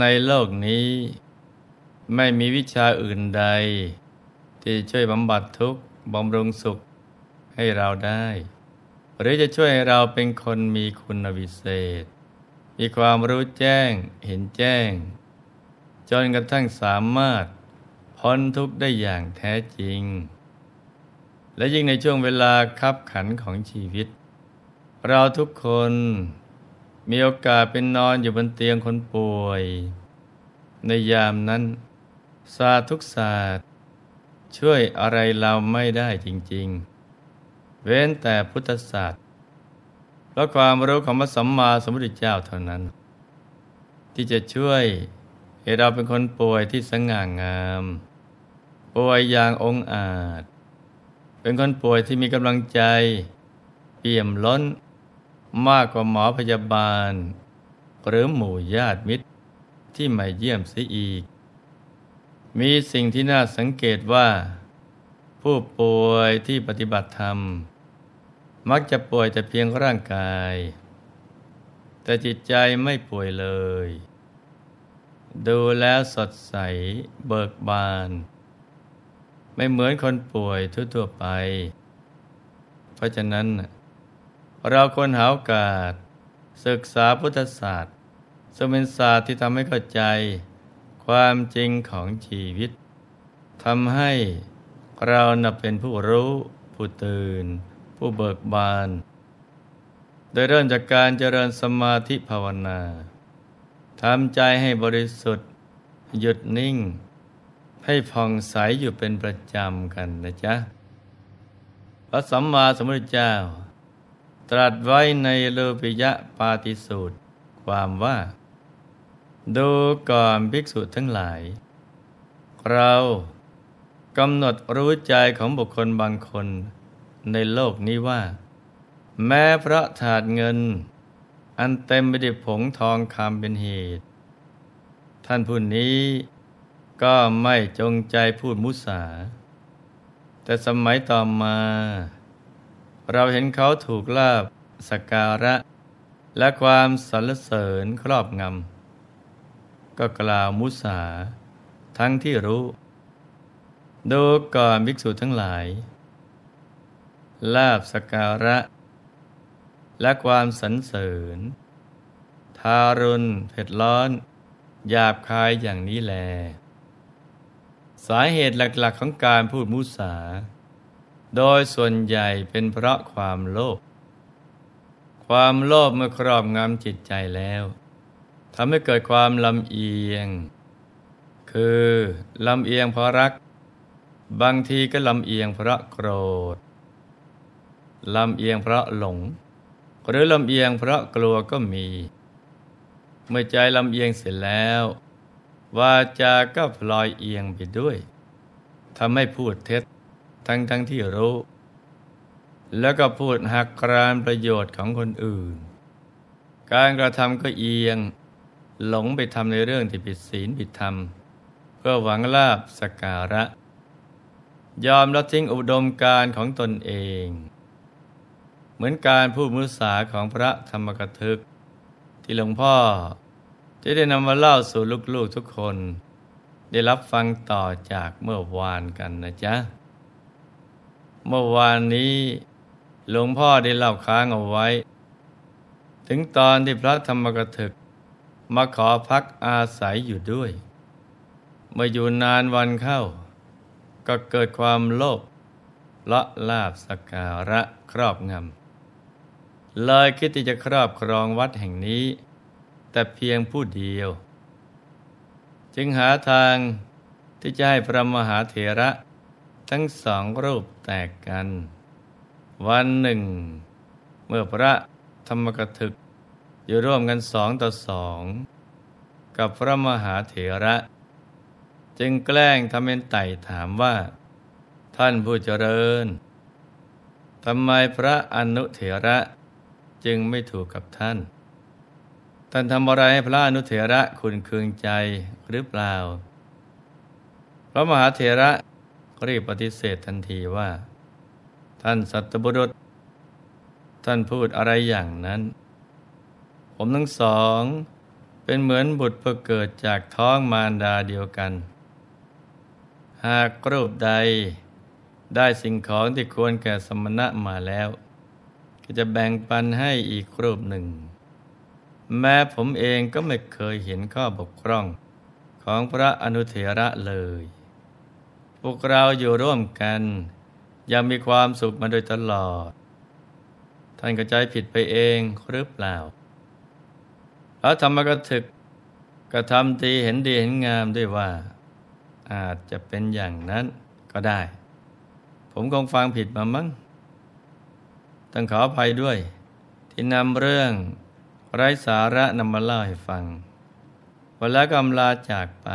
ในโลกนี้ ไม่มีวิชาอื่นใด ที่ช่วยบำบัดทุกข์บำรุงสุขให้เราได้ หรือจะช่วยให้เราเป็นคนมีคุณวิเศษ มีความรู้แจ้งเห็นแจ้ง จนกระทั่งสามารถพ้นทุกข์ได้อย่างแท้จริง และยิ่งในช่วงเวลาคับขันของชีวิต เราทุกคน มีโอกาสเป็นนอนอยู่บนเตียงคนป่วย ในยามนั้น ศาสตร์ทุกศาสตร์ ช่วยอะไรเราไม่ได้จริง ๆ เว้นแต่พุทธศาสตร์และความรู้ของพระสัมมาสัมพุทธเจ้าเท่านั้น ที่จะช่วยให้เราเป็นคนป่วยที่สง่างาม ป่วยอย่างองอาจ เป็นคนป่วยที่มีกำลังใจ เปี่ยมล้น มากกว่าหมอพยาบาล หรือหมู่ญาติมิตรที่มาเยี่ยมเสียอีก มีสิ่งที่น่าสังเกตว่า ผู้ป่วยที่ปฏิบัติธรรม มักจะป่วยแต่เพียงร่างกาย แต่จิตใจไม่ป่วยเลย ดูแล้วสดใสเบิกบาน ไม่เหมือนคนป่วยทั่วๆไป เพราะฉะนั้น เราควรหาโอกาส ศึกษาพุทธศาสตร์ซึ่งเป็นศาสตร์ที่ทำให้เข้าใจ ความจริงของชีวิตทำให้เรานับเป็นผู้รู้ ผู้ตื่น ผู้เบิกบาน โดยเริ่มจากการเจริญสมาธิภาวนาทำใจให้บริสุทธิ์ หยุดนิ่ง ให้ผ่องใสอยู่เป็นประจำกันนะจ๊ะ พระสัมมาสัมพุทธเจ้า ตรัสไว้ในโลปิยะปาติสูตร ความว่า ดูก่อนภิกษุทั้งหลาย เรากำหนดรู้ใจของบุคคลบางคนในโลกนี้ว่า แม้พระถาดเงิน อันเต็มไปด้วยผงทองคำเป็นเหตุ ท่านผู้นี้ก็ไม่จงใจพูดมุสา แต่สมัยต่อมา เราเห็นเขาถูกลาบสการะ และความสรรเสริญครอบงำก็กล่าวมุสา ทั้งที่รู้ ดูก่อนภิกษุทั้งหลาย ลาบสการะ และความสรรเสริญ ทารุณเผ็ดร้อนหยาบคายอย่างนี้แล สาเหตุหลักๆของการพูดมุสา โดยส่วนใหญ่เป็นเพราะความโลภ ความโลภเมื่อครอบงำจิตใจแล้วทำให้เกิดความลำเอียง คือลำเอียงเพราะรัก บางทีก็ลำเอียงเพราะโกรธ ลำเอียงเพราะหลง หรือลำเอียงเพราะกลัวก็มี เมื่อใจลำเอียงเสร็จแล้ววาจาก็พลอยเอียงไปด้วยทำให้พูดเท็จ ทั้งทั้งที่รู้ แล้วก็พูดหักกรานประโยชน์ของคนอื่น การกระทำก็เอียง หลงไปทำในเรื่องที่ผิดศีลผิดธรรม เพื่อหวังลาบสการะ ยอมละทิ้งอุดมการของตนเอง เหมือนการพูดมุสาของพระธรรมกถึก ที่หลวงพ่อจะได้นำมาเล่าสู่ลูกๆทุกคนได้รับฟังต่อจากเมื่อวานกันนะจ๊ะ เมื่อวานนี้หลวงพ่อได้เล่าค้างเอาไว้ ถึงตอนที่พระธรรมกถึก มาขอพักอาศัยอยู่ด้วย เมื่ออยู่นานวันเข้า ก็เกิดความโลภละลาบสการะครอบงำเลยคิดที่จะครอบครองวัดแห่งนี้ แต่เพียงผู้เดียว จึงหาทางที่จะให้พระมหาเถระ ทั้งสองรูปแตกกัน วันหนึ่ง เมื่อพระธรรมกถึก อยู่ร่วมกันสองต่อสอง กับพระมหาเถระ จึงแกล้งทำเป็นไต่ถามว่า ท่านผู้เจริญทำไมพระอนุเถระจึงไม่ถูกกับท่าน ท่านทำอะไรให้พระอนุเถระคุณเคืองใจหรือเปล่า พระมหาเถระ รีบปฏิเสธทันทีว่า ท่านสัตบุรุษ ท่านพูดอะไรอย่างนั้น ผมทั้งสอง เป็นเหมือนบุตรเพื่อเกิดจากท้องมารดาเดียวกัน หากรูปใดได้สิ่งของที่ควรแก่สมณะมาแล้ว ก็จะแบ่งปันให้อีกรูปหนึ่ง แม้ผมเองก็ไม่เคยเห็นข้อบกพร่องของพระอนุเถระเลย พวกเราอยู่ร่วมกัน ยังมีความสุขมาโดยตลอด ท่านก็ใจผิดไปเองหรือเปล่าพระธรรมกถึกกระทำตีเห็นดีเห็นงามด้วยว่า อาจจะเป็นอย่างนั้นก็ได้ ผมคงฟังผิดมามั้งต้องขออภัยด้วย ที่นำเรื่องไร้สาระนำมาเล่าให้ฟังวันแล้วกำลาจากไป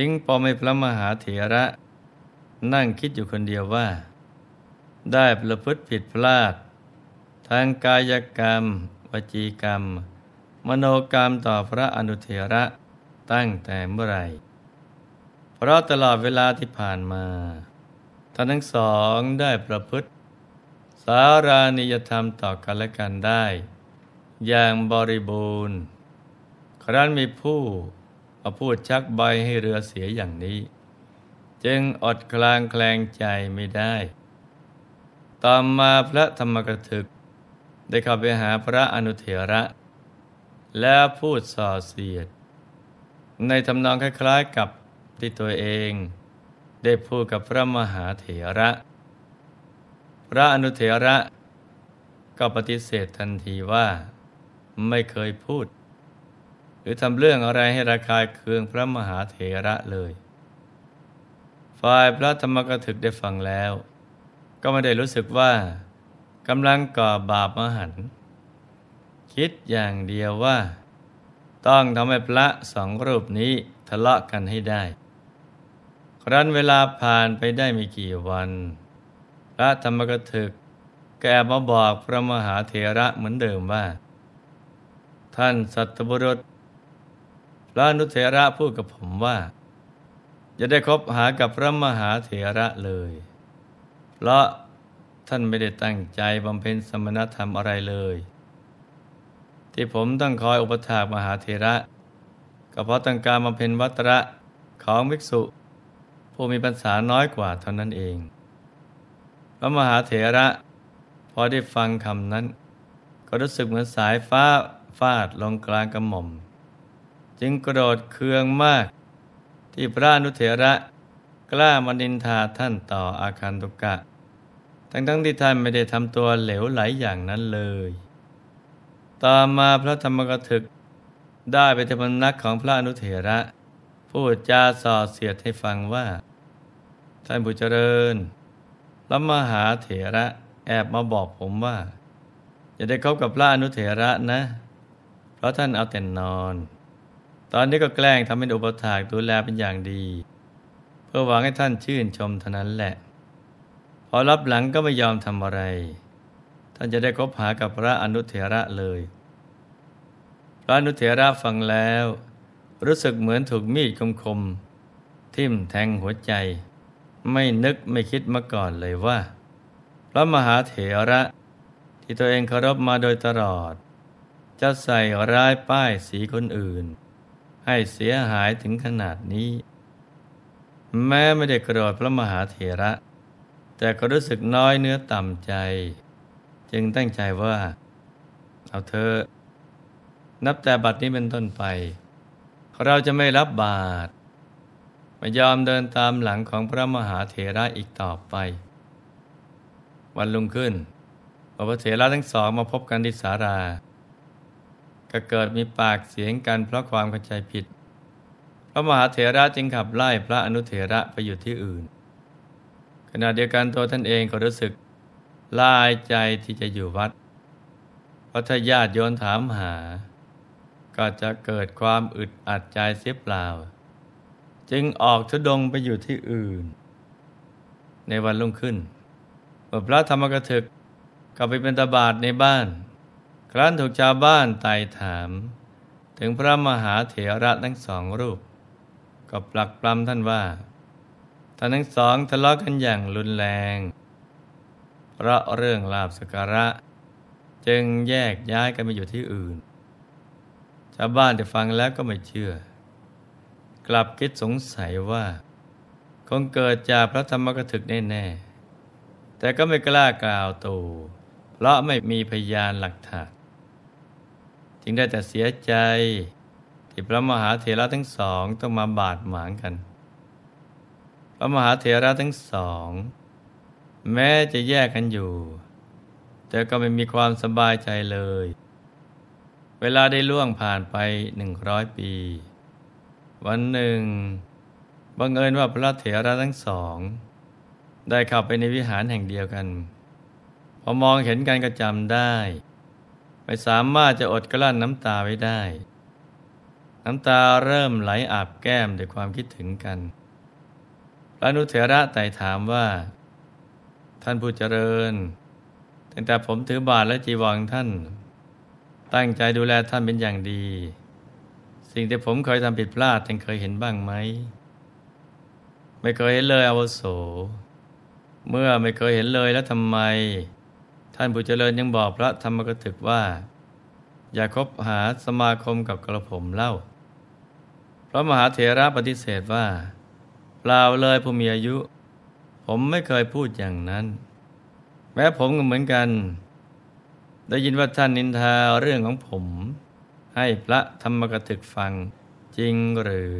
ทิ้งปอมให้พระมหาเถระ นั่งคิดอยู่คนเดียวว่า ได้ประพฤติผิดพลาด ทางกายกรรม วจีกรรม มโนกรรมต่อพระอนุเถระตั้งแต่เมื่อไหร่ เพราะตลอดเวลาที่ผ่านมาท่านทั้งสองได้ประพฤติ สารานิยธรรมต่อกันและกันได้ อย่างบริบูรณ์ ครั้นมีผู้ มาพูดชักใบให้เรือเสียอย่างนี้ จึงอดกลางแคลงใจไม่ได้ ต่อมาพระธรรมกถึก ได้เข้าไปหาพระอนุเถระ แล้วพูดส่อเสียด ในทำนองคล้ายๆกับที่ตัวเอง ได้พูดกับพระมหาเถระ พระอนุเถระก็ปฏิเสธทันทีว่า ไม่เคยพูด รือทำเรื่องอะไรให้ระคายเคืองพระมหาเถระเลย ฝ่ายพระธรรมกถึกได้ฟังแล้ว ก็ไม่ได้รู้สึกว่ากำลังก่อบาปมหันคิดอย่างเดียวว่า ต้องทำให้พระสองรูปนี้ทะเลาะกันให้ได้ ครั้นเวลาผ่านไปได้ไม่กี่วัน พระธรรมกถึกแกมาบอกพระมหาเถระเหมือนเดิมว่า ท่านสัตบุรุษ ระนุเถระพูดกับผมว่า จะได้คบหากับพระมหาเถระเลย เพราะท่านไม่ได้ตั้งใจบำเพ็ญสมณธรรมอะไรเลย ที่ผมต้องคอยอุปถากมหาเถระ ก็เพราะต้องการบำเพ็ญวัตระของภิกษุ ผู้มีปัญษาน้อยกว่าเท่านั้นเอง พระมหาเถระพอได้ฟังคำนั้น ก็รู้สึกเหมือนสายฟ้าฟาดลงกลางกระหม่อม จึงโกรธเคืองมาก ที่พระนุเถระกล้ามานินทาท่านต่ออาคันตุกะ ทั้งทั้งที่ท่านไม่ได้ทำตัวเหลวไหลอย่างนั้นเลย ต่อมาพระธรรมกถึก ได้ไปที่พนักของพระอนุเถระ พูดจาส่อเสียดให้ฟังว่า ท่านผู้เจริญพระมหาเถระแอบมาบอกผมว่าจะได้คบกับพระอนุเถระนะ เพราะท่านเอาแต่นอน ตอนนี้ก็แกล้งทำเป็นอุปถากดูแลเป็นอย่างดี เพื่อหวังให้ท่านชื่นชมเท่านั้นแหละ พอรับหลังก็ไม่ยอมทำอะไร ท่านจะได้คบหากับพระอนุเถระเลย พระอนุเถระฟังแล้ว รู้สึกเหมือนถูกมีดคมๆทิ่มแทงหัวใจ ไม่นึกไม่คิดมาก่อนเลยว่า พระมหาเถระที่ตัวเองเคารพมาโดยตลอด จะใส่ร้ายป้ายสีคนอื่น ให้เสียหายถึงขนาดนี้ แม้ไม่ได้กระโดดพระมหาเถระ แต่ก็รู้สึกน้อยเนื้อต่ำใจ จึงตั้งใจว่า เอาเธอ นับแต่บัดนี้เป็นต้นไป เราจะไม่รับบาตรไม่ยอมเดินตามหลังของพระมหาเถระอีกต่อไป วันลุงขึ้นพระเถระทั้งสองมาพบกันที่สารา ก็เกิดมีปากเสียงกันเพราะความเข้าใจผิด พระมหาเถระจึงขับไล่พระอนุเถระไปอยู่ที่อื่น ขณะเดียวกันตัวท่านเองก็รู้สึกลายใจที่จะอยู่วัด เพราะถ้าญาติโยนถามหา ก็จะเกิดความอึดอัดใจเสียเปล่า จึงออกทุดงไปอยู่ที่อื่น ในวันรุ่งขึ้นเมื่อพระธรรมกถึกก็ไปเป็นตบาทในบ้าน ครั้นถูกชาวบ้านไต่ถาม ถึงพระมหาเถระทั้งสองรูป ก็ปลักปลำท่านว่าท่านทั้งสองทะเลาะกันอย่างรุนแรง เพราะเรื่องลาบสการะ จึงแยกย้ายกันไปอยู่ที่อื่น ชาวบ้านที่ฟังแล้วก็ไม่เชื่อ กลับคิดสงสัยว่า คงเกิดจากพระธรรมกถึกแน่ๆแต่ก็ไม่กล้ากล่าวตูเพราะไม่มีพยานหลักฐาน จึงได้แต่เสียใจ ที่พระมหาเถระทั้งสองต้องมาบาดหมางกัน พระมหาเถระทั้งสอง แม้จะแยกกันอยู่ แต่ก็ไม่มีความสบายใจเลย เวลาได้ล่วงผ่านไปหนึ่งร้อยปี วันหนึ่งบังเอิญว่าพระเถระทั้งสอง ได้เข้าไปในวิหารแห่งเดียวกัน พอมองเห็นกันก็จำได้ ไม่สามารถจะอดกลั้นน้ำตาไว้ได้ น้ำตาเริ่มไหลอาบแก้มด้วยความคิดถึงกันพระนุเถระไต่ถามว่า ท่านผู้เจริญ ตั้งแต่ผมถือบาทและจีวรท่าน ตั้งใจดูแลท่านเป็นอย่างดี สิ่งที่ผมเคยทำผิดพลาดท่านเคยเห็นบ้างไหม ไม่เคยเห็นเลยอาวโส เมื่อไม่เคยเห็นเลยแล้วทำไม ท่านผู้เจริญยังบอกพระธรรมกถึกว่า อย่าคบหาสมาคมกับกระผมเล่า พระมหาเถระปฏิเสธว่า เปล่าเลยผู้มีอายุ ผมไม่เคยพูดอย่างนั้น แม้ผมก็เหมือนกัน ได้ยินว่าท่านนินทาเรื่องของผม ให้พระธรรมกถึกฟังจริงหรือ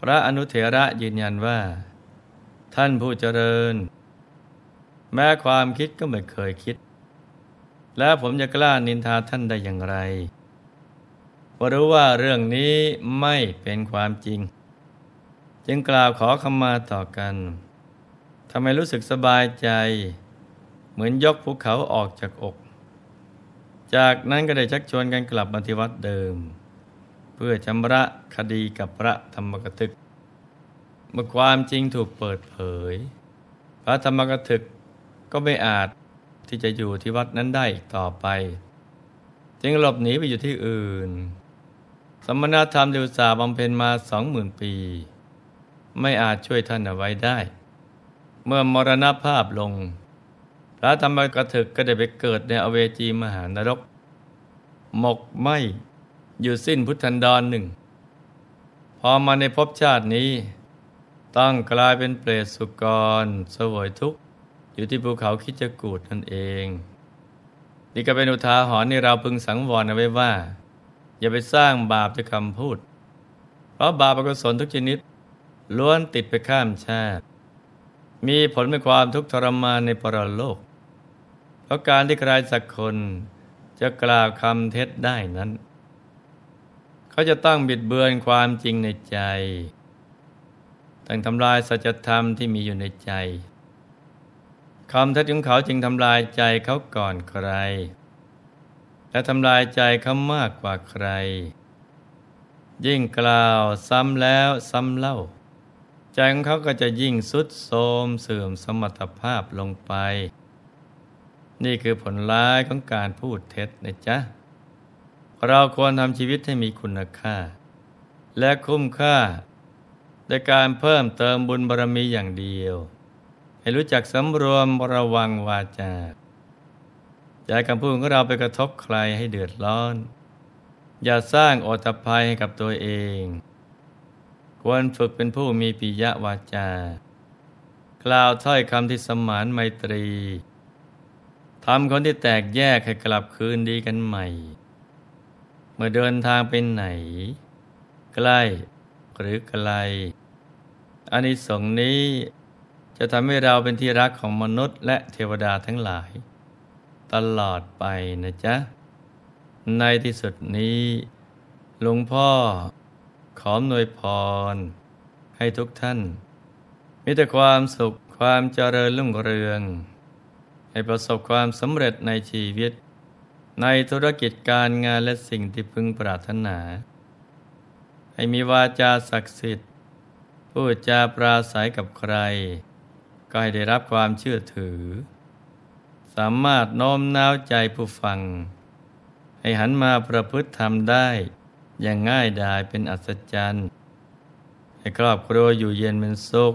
พระอนุเถระยืนยันว่า ท่านผู้เจริญ แม้ความคิดก็ไม่เคยคิด แล้วผมจะกล้านินทาท่านได้อย่างไรเพราะรู้ว่าเรื่องนี้ไม่เป็นความจริง จึงกล่าวขอขมาต่อกันทำให้รู้สึกสบายใจ เหมือนยกภูเขาออกจากอก จากนั้นก็ได้ชักชวนกันกลับมาที่วัดเดิม เพื่อชำระคดีกับพระธรรมกถึก เมื่อความจริงถูกเปิดเผย พระธรรมกถึก ก็ไม่อาจที่จะอยู่ที่วัดนั้นได้อีกต่อไป จึงหลบหนีไปอยู่ที่อื่น สมณธรรมเดวสาบำเพ็ญมาสองหมื่นปี ไม่อาจช่วยท่านเอาไว้ได้ เมื่อมรณภาพลง พระธรรมกถึกก็ได้ไปเกิดในอเวจีมหานรก หมกไหมอยู่สิ้นพุทธันดรหนึ่ง พอมาในภพชาตินี้ ต้องกลายเป็นเปรตสุกร สวยทุกข์ อยู่ที่ภูเขาคิจกูดนั่นเอง นี่ก็เป็นอุทาหรณ์ในเราพึงสังวรเอาไว้ว่า อย่าไปสร้างบาปด้วยคำพูด เพราะบาปอกุศลทุกชนิด ล้วนติดไปข้ามชาติ มีผลเป็นความทุกข์ทรมานในปรโลก เพราะการที่ใครสักคนจะกล่าวคำเท็จได้นั้น เขาจะต้องบิดเบือนความจริงในใจต้องทำลายสัจธรรมที่มีอยู่ในใจ คำทัดของเขาจึงทำลายใจเขาก่อนใคร และทำลายใจเขามากกว่าใคร ยิ่งกล่าวซ้ำแล้วซ้ำเล่า ใจของเขาก็จะยิ่งสุดโทมเสื่อมสมรรถภาพลงไป นี่คือผลร้ายของการพูดเท็จนะจ๊ะ เราควรทำชีวิตให้มีคุณค่า และคุ้มค่าในการเพิ่มเติมบุญบารมีอย่างเดียว ให้รู้จักสำรวมระวังวาจาอย่าคำพูดของเราไปกระทบใครให้เดือดร้อน อย่าสร้างโอตภัยให้กับตัวเอง ควรฝึกเป็นผู้มีปิยวาจา กล่าวถ้อยคำที่สมานไมตรีทำคนที่แตกแยกให้กลับคืนดีกันใหม่ เมื่อเดินทางไปไหน ใกล้หรือไกลอานิสงส์นี้ จะทำให้เราเป็นที่รักของมนุษย์และเทวดาทั้งหลาย ตลอดไปนะจ๊ะ ในที่สุดนี้หลวงพ่อขอหนวยพร ให้ทุกท่าน มีแต่ความสุขความเจริญรุ่งเรือง ให้ประสบความสำเร็จในชีวิต ในธุรกิจการงานและสิ่งที่พึงปรารถนา ให้มีวาจาศักดิ์สิทธิ์พูดจาปราศัยกับใคร ก็ให้ได้รับความเชื่อถือ สามารถโน้มน้าวใจผู้ฟัง ให้หันมาประพฤติธรรมได้ อย่างง่ายดายเป็นอัศจรรย์ให้ครอบครัวอยู่เย็นเป็นสุข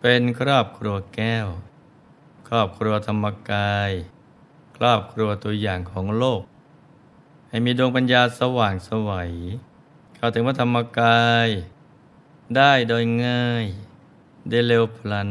เป็นครอบครัวแก้ว ครอบครัวธรรมกาย ครอบครัวตัวอย่างของโลก ให้มีดวงปัญญาสว่างสวัย เข้าถึงพระธรรมกาย ได้โดยง่าย ได้เร็วพลัน